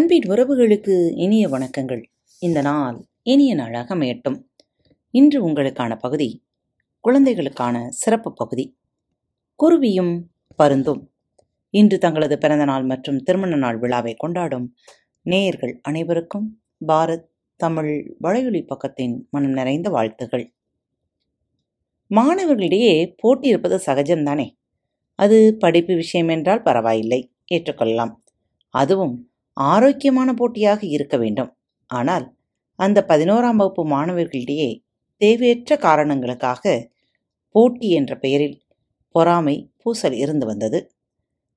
அன்பின் உறவுகளுக்கு இனிய வணக்கங்கள். இந்த நாள் இனிய நாளாக அமையட்டும். இன்று உங்களுக்கான பகுதி குழந்தைகளுக்கான சிறப்பு பகுதி குருவியும் பருந்தும். இன்று தங்களது பிறந்த நாள் மற்றும் திருமண நாள் விழாவை கொண்டாடும் நேயர்கள் அனைவருக்கும் பாரத் தமிழ் வளையொலி பக்கத்தின் மனம் நிறைந்த வாழ்த்துகள். மாணவர்களிடையே போட்டி இருப்பது சகஜம்தானே? அது படிப்பு விஷயம் என்றால் பரவாயில்லை. ஏற்றுக்கொள்ளலாம். அதுவும் ஆரோக்கியமான போட்டியாக இருக்க வேண்டும். ஆனால் அந்த பதினோராம் வகுப்பு மாணவர்களிடையே தேவையற்ற காரணங்களுக்காக போட்டி என்ற பெயரில் பொறாமை பூசல் இருந்து வந்தது.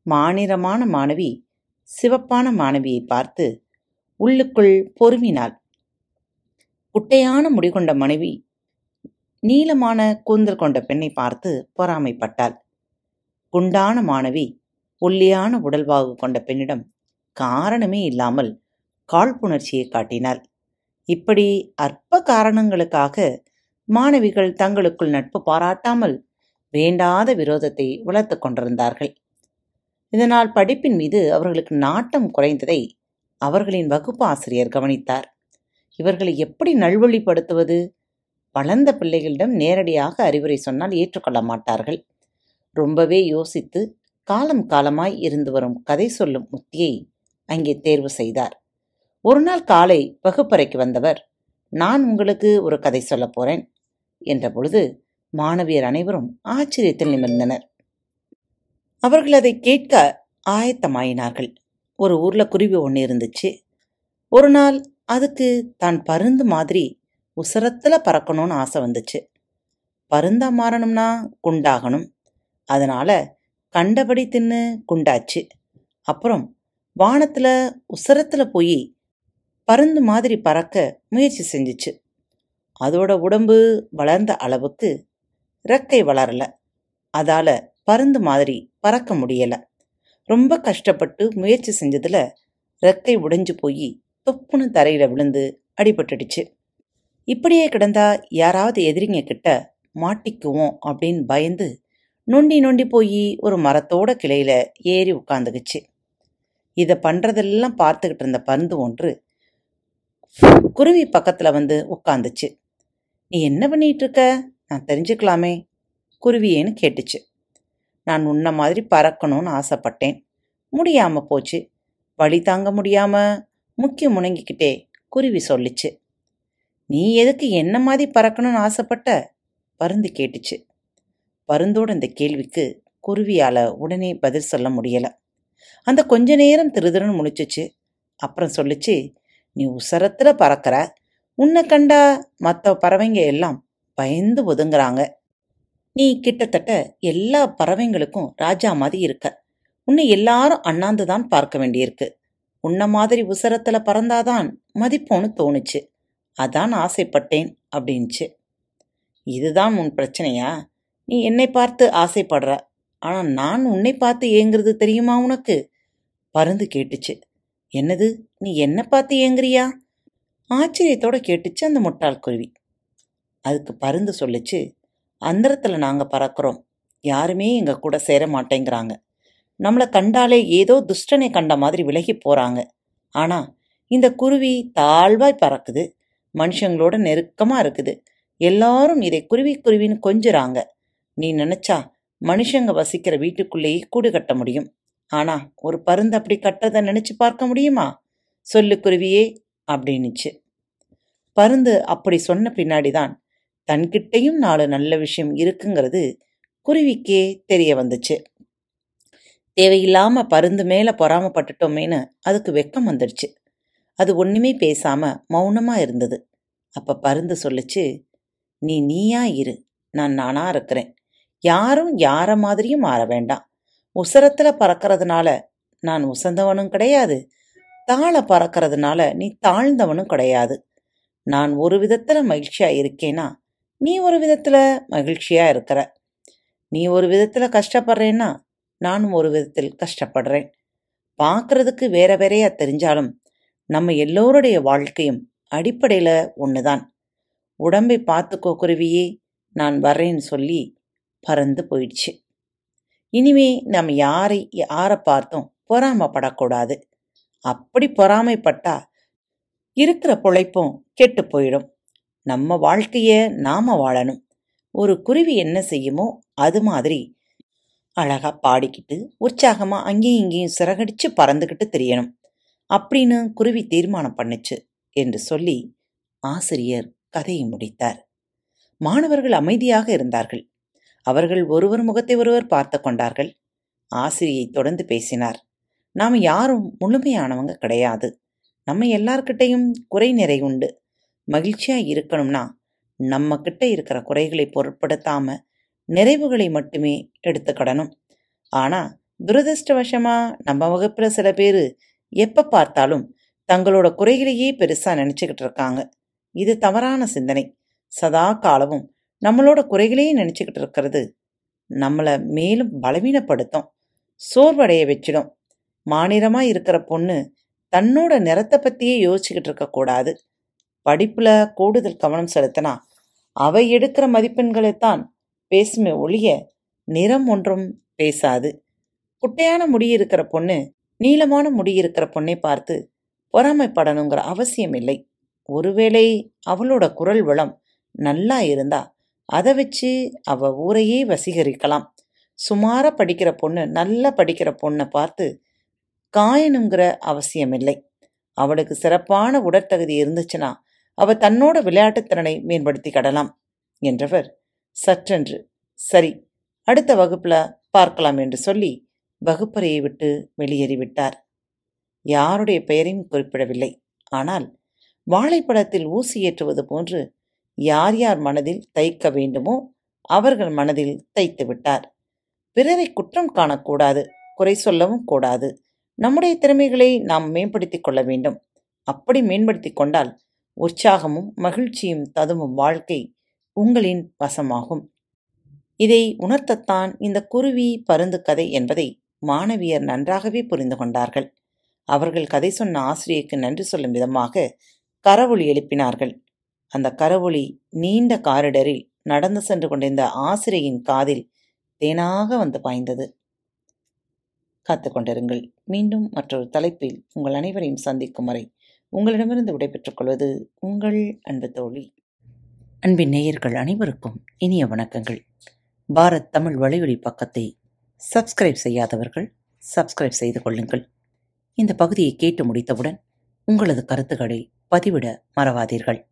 மாநிறமான மாணவி சிவப்பான மாணவியை பார்த்து உள்ளுக்குள் பொறுமினாள். குட்டையான முடிகொண்ட மனைவி நீளமான கூந்தல் கொண்ட பெண்ணை பார்த்து பொறாமைப்பட்டாள். குண்டான மாணவி ஒல்லியான உடல்வாகு கொண்ட பெண்ணிடம் காரணமே இல்லாமல் காழ்ப்புணர்ச்சியை காட்டினாள். இப்படி அற்ப காரணங்களுக்காக மாணவிகள் தங்களுக்குள் நட்பு பாராட்டாமல் வேண்டாத விரோதத்தை வளர்த்து கொண்டிருந்தார்கள். இதனால் படிப்பின் மீது அவர்களுக்கு நாட்டம் குறைந்ததை அவர்களின் வகுப்பு ஆசிரியர் கவனித்தார். இவர்களை எப்படி நல்வழிப்படுத்துவது? வளர்ந்த பிள்ளைகளிடம் நேரடியாக அறிவுரை சொன்னால் ஏற்றுக்கொள்ள மாட்டார்கள். ரொம்பவே யோசித்து காலம் காலமாய் இருந்து வரும் கதை சொல்லும் உத்தியை அங்கே தேர்வு செய்தார். ஒரு நாள் காலை வகுப்பறைக்கு வந்தவர் நான் உங்களுக்கு ஒரு கதை சொல்லப் போறேன் என்ற பொழுது மாணவியர் அனைவரும் ஆச்சரியத்தில் நிமிர்ந்தனர். அவர்கள் அதை கேட்க ஆயத்தமாயினார்கள். ஒரு ஊர்ல குருவி ஒன்று இருந்துச்சு. ஒரு நாள் அதுக்கு தான் பருந்து மாதிரி உசரத்துல பறக்கணும்னு ஆசை வந்துச்சு. பருந்தா மாறணும்னா குண்டாகணும். அதனால கண்டபடி தின்னு குண்டாச்சு. அப்புறம் வானத்தில் உசரத்தில் போய் பருந்து மாதிரி பறக்க முயற்சி செஞ்சுச்சு. அதோட உடம்பு வளர்ந்த அளவுக்கு ரெக்கை வளரல. அதால் பருந்து மாதிரி பறக்க முடியலை. ரொம்ப கஷ்டப்பட்டு முயற்சி செஞ்சதில் ரெக்கை உடைஞ்சு போய் தொப்புன்னு தரையில் விழுந்து அடிபட்டுடுச்சு. இப்படியே கிடந்தா யாராவது எதிரிங்க கிட்ட மாட்டிக்குவோம் அப்படின்னு பயந்து நொண்டி நொண்டி போய் ஒரு மரத்தோட கிளையில ஏறி உட்காந்துக்குச்சு. இதை பண்ணுறதெல்லாம் பார்த்துக்கிட்டு இருந்த பருந்து ஒன்று குருவி பக்கத்தில் வந்து உட்காந்துச்சு நீ என்ன பண்ணிட்டு இருக்க நான் தெரிஞ்சுக்கலாமே குருவியேன்னு கேட்டுச்சு. நான் உன்ன மாதிரி பறக்கணும்னு ஆசைப்பட்டேன். முடியாமல் போச்சு. வழி தாங்க முடியாமல் முக்கிய முணங்கிக்கிட்டே குருவி சொல்லிச்சு. நீ எதுக்கு என்ன மாதிரி பறக்கணும்னு ஆசைப்பட்ட? பருந்து கேட்டுச்சு. பருந்தோட இந்த கேள்விக்கு குருவியால் உடனே பதில் சொல்ல முடியலை. அந்த கொஞ்ச நேரம் திருதிருன்னு முடிச்சிச்சு அப்புறம் சொல்லிச்சு நீ உசரத்துல பறக்கிற. உன்னை கண்டா மற்ற பறவைங்க எல்லாம் பயந்து ஒதுங்குறாங்க. நீ கிட்டத்தட்ட எல்லா பறவைங்களுக்கும் ராஜா மாதிரி இருக்க. உன்னை எல்லாரும் அண்ணாந்து தான் பார்க்க வேண்டியிருக்கு. உன்ன மாதிரி உசரத்துல பறந்தாதான் மதிப்போன்னு தோணுச்சு. அதான் ஆசைப்பட்டேன் அப்படின்ச்சு. இதுதான் உன் பிரச்சனையா? நீ என்னை பார்த்து ஆசைப்படுற. ஆனால் நான் உன்னை பார்த்து ஏங்குறது தெரியுமா உனக்கு? பருந்து கேட்டுச்சு. என்னது? நீ என்ன பார்த்து ஏங்குறியா? ஆச்சரியத்தோட கேட்டுச்சு அந்த முட்டாள் குருவி. அதுக்கு பருந்து சொல்லுச்சு அந்தரத்தில் நாங்கள் பறக்கிறோம். யாருமே எங்கள் கூட சேர மாட்டேங்கிறாங்க. நம்மளை கண்டாலே ஏதோ துஷ்டனை கண்ட மாதிரி விலகி போகிறாங்க ஆனால் இந்த குருவி தாழ்வாய் பறக்குது. மனுஷங்களோட நெருக்கமாக இருக்குது. எல்லாரும் இதை குருவி குருவின்னு கொஞ்சுறாங்க. நீ நினச்சா மனுஷங்க வசிக்கிற வீட்டுக்குள்ளேயே கூடு கட்ட முடியும். ஆனா ஒரு பருந்து அப்படி கட்டதை நினைச்சு பார்க்க முடியுமா? சொல்லு குருவியே அப்படின்னுச்சு. பருந்து அப்படி சொன்ன பின்னாடிதான் தன்கிட்டையும் நாலு நல்ல விஷயம் இருக்குங்கிறது குருவிக்கே தெரிய வந்துச்சு. தேவையில்லாம பருந்து மேல பொறாமப்பட்டுட்டோமேனு அதுக்கு வெக்கம் வந்துடுச்சு. அது ஒண்ணுமே பேசாம மௌனமா இருந்தது. அப்ப பருந்து சொல்லுச்சு நீ நீயா இரு நான் நானா இருக்கிறேன். யாரும் யார மாதிரியும் மாற வேண்டாம். உசரத்துல பறக்கிறதுனால நான் உசந்தவனும் கிடையாது. தாழ பறக்கிறதுனால நீ தாழ்ந்தவனும் கிடையாது. நான் ஒரு விதத்துல மகிழ்ச்சியா இருக்கேனா? நீ ஒரு விதத்துல மகிழ்ச்சியா இருக்கிற. நீ ஒரு விதத்துல கஷ்டப்படுறேன்னா நானும் ஒரு விதத்தில் கஷ்டப்படுறேன். பார்க்கறதுக்கு வேற வேறையா தெரிஞ்சாலும் நம்ம எல்லோருடைய வாழ்க்கையும் அடிப்படையில் ஒன்று தான் உடம்பை பார்த்துக்கோ குருவியே நான் வர்றேன்னு சொல்லி பறந்து போயிடுச்சு. இனிமே நம்ம யாரை யாரை பார்த்தும் பொறாமப்படக்கூடாது. அப்படி பொறாமைப்பட்டா இருக்கிற பொழைப்பும் கெட்டு போயிடும். நம்ம வாழ்க்கைய நாம வாழணும். ஒரு குருவி என்ன செய்யுமோ அது மாதிரி அழகா பாடிக்கிட்டு உற்சாகமா அங்கேயும் இங்கேயும் சிறகடிச்சு பறந்துக்கிட்டு தெரியணும். அப்படின்னு குருவி தீர்மானம் பண்ணுச்சு என்று சொல்லி ஆசிரியர் கதையை முடித்தார். மாணவர்கள் அமைதியாக இருந்தார்கள். அவர்கள் ஒருவர் முகத்தை ஒருவர் பார்த்து கொண்டார்கள். ஆசிரியை தொடர்ந்து பேசினார். நாம் யாரும் முழுமையானவங்க கிடையாது. நம்ம எல்லார்கிட்டையும் குறை நிறை உண்டு. மகிழ்ச்சியா இருக்கணும்னா நம்ம கிட்ட இருக்கிற குறைகளை பொருட்படுத்தாம நிறைவுகளை மட்டுமே எடுத்துக்கிடணும். ஆனா துரதிருஷ்டவசமாக நம்ம வகுப்பில் சில பேர் எப்போ பார்த்தாலும் தங்களோட குறைகளையே பெருசா நினச்சிக்கிட்டு இருக்காங்க. இது தவறான சிந்தனை. சதா காலமும் நம்மளோட குறைகளையே நினச்சிக்கிட்டு இருக்கிறது. நம்மளை மேலும் பலவீனப்படுத்தும். சோர்வடைய வச்சிடும். மாநிலமாக இருக்கிற பொண்ணு தன்னோட நிறத்தை பற்றியே யோசிச்சுக்கிட்டு இருக்கக்கூடாது படிப்பில் கூடுதல் கவனம் செலுத்தினா அவை எடுக்கிற மதிப்பெண்களைத்தான் பேசுமே ஒழிய நிறம் ஒன்றும் பேசாது. குட்டையான முடி இருக்கிற பொண்ணு நீளமான முடி இருக்கிற பொண்ணை பார்த்து பொறாமைப்படணுங்கிற அவசியம் இல்லை ஒருவேளை அவளோட குரல் வளம் நல்லா இருந்தா அதை வச்சு அவ ஊரையே வசீகரிக்கலாம். சுமாராக படிக்கிற பொண்ணு நல்லா படிக்கிற பொண்ணை பார்த்து காயணுங்கிற அவசியம் இல்லை அவளுக்கு சிறப்பான உடற்தகுதி இருந்துச்சுன்னா அவ தன்னோட விளையாட்டுத் திறனை மேம்படுத்திக்கிடலாம் என்றவர் சற்றென்று சரி அடுத்த வகுப்பில் பார்க்கலாம் என்று சொல்லி வகுப்பறையை விட்டு வெளியேறிவிட்டார் யாருடைய பெயரையும் குறிப்பிடவில்லை. ஆனால் வாழைப்பழத்தில் ஊசி ஏற்றுவது போன்று யார் யார் மனதில் தைக்க வேண்டுமோ அவர்கள் மனதில் தைத்து விட்டார். பிறரை குற்றம் காணக்கூடாது குறை சொல்லவும் கூடாது. நம்முடைய திறமைகளை நாம் மேம்படுத்திக் கொள்ள வேண்டும். அப்படி மேம்படுத்திக் கொண்டால் உற்சாகமும் மகிழ்ச்சியும் ததுமும் வாழ்க்கை உங்களின் வசமாகும். இதை உணர்த்தத்தான் இந்த குருவி பருந்து கதை என்பதை மாணவியர் நன்றாகவே புரிந்து கொண்டார்கள். அவர்கள் கதை சொன்ன ஆசிரியருக்கு நன்றி சொல்லும் விதமாக கரவொளி எழுப்பினார்கள். அந்த கரவொளி நீண்ட காரிடரில் நடந்து சென்று கொண்டிருந்த ஆசிரியின் காதில் தேனாக வந்து பாய்ந்தது. காத்துக்கொண்டிருங்கள் மீண்டும் மற்றொரு தலைப்பில் உங்கள் அனைவரையும் சந்திக்கும் வரை உங்களிடமிருந்து விடைபெற்றுக் கொள்வது உங்கள் அன்பு தோழி. அன்பின் நேயர்கள் அனைவருக்கும் இனிய வணக்கங்கள். பாரத் தமிழ் வலையொலி பக்கத்தை சப்ஸ்கிரைப் செய்யாதவர்கள் சப்ஸ்கிரைப் செய்து கொள்ளுங்கள். இந்த பகுதியை கேட்டு முடித்தவுடன் உங்களது கருத்துக்களை பதிவிட மறவாதீர்கள்.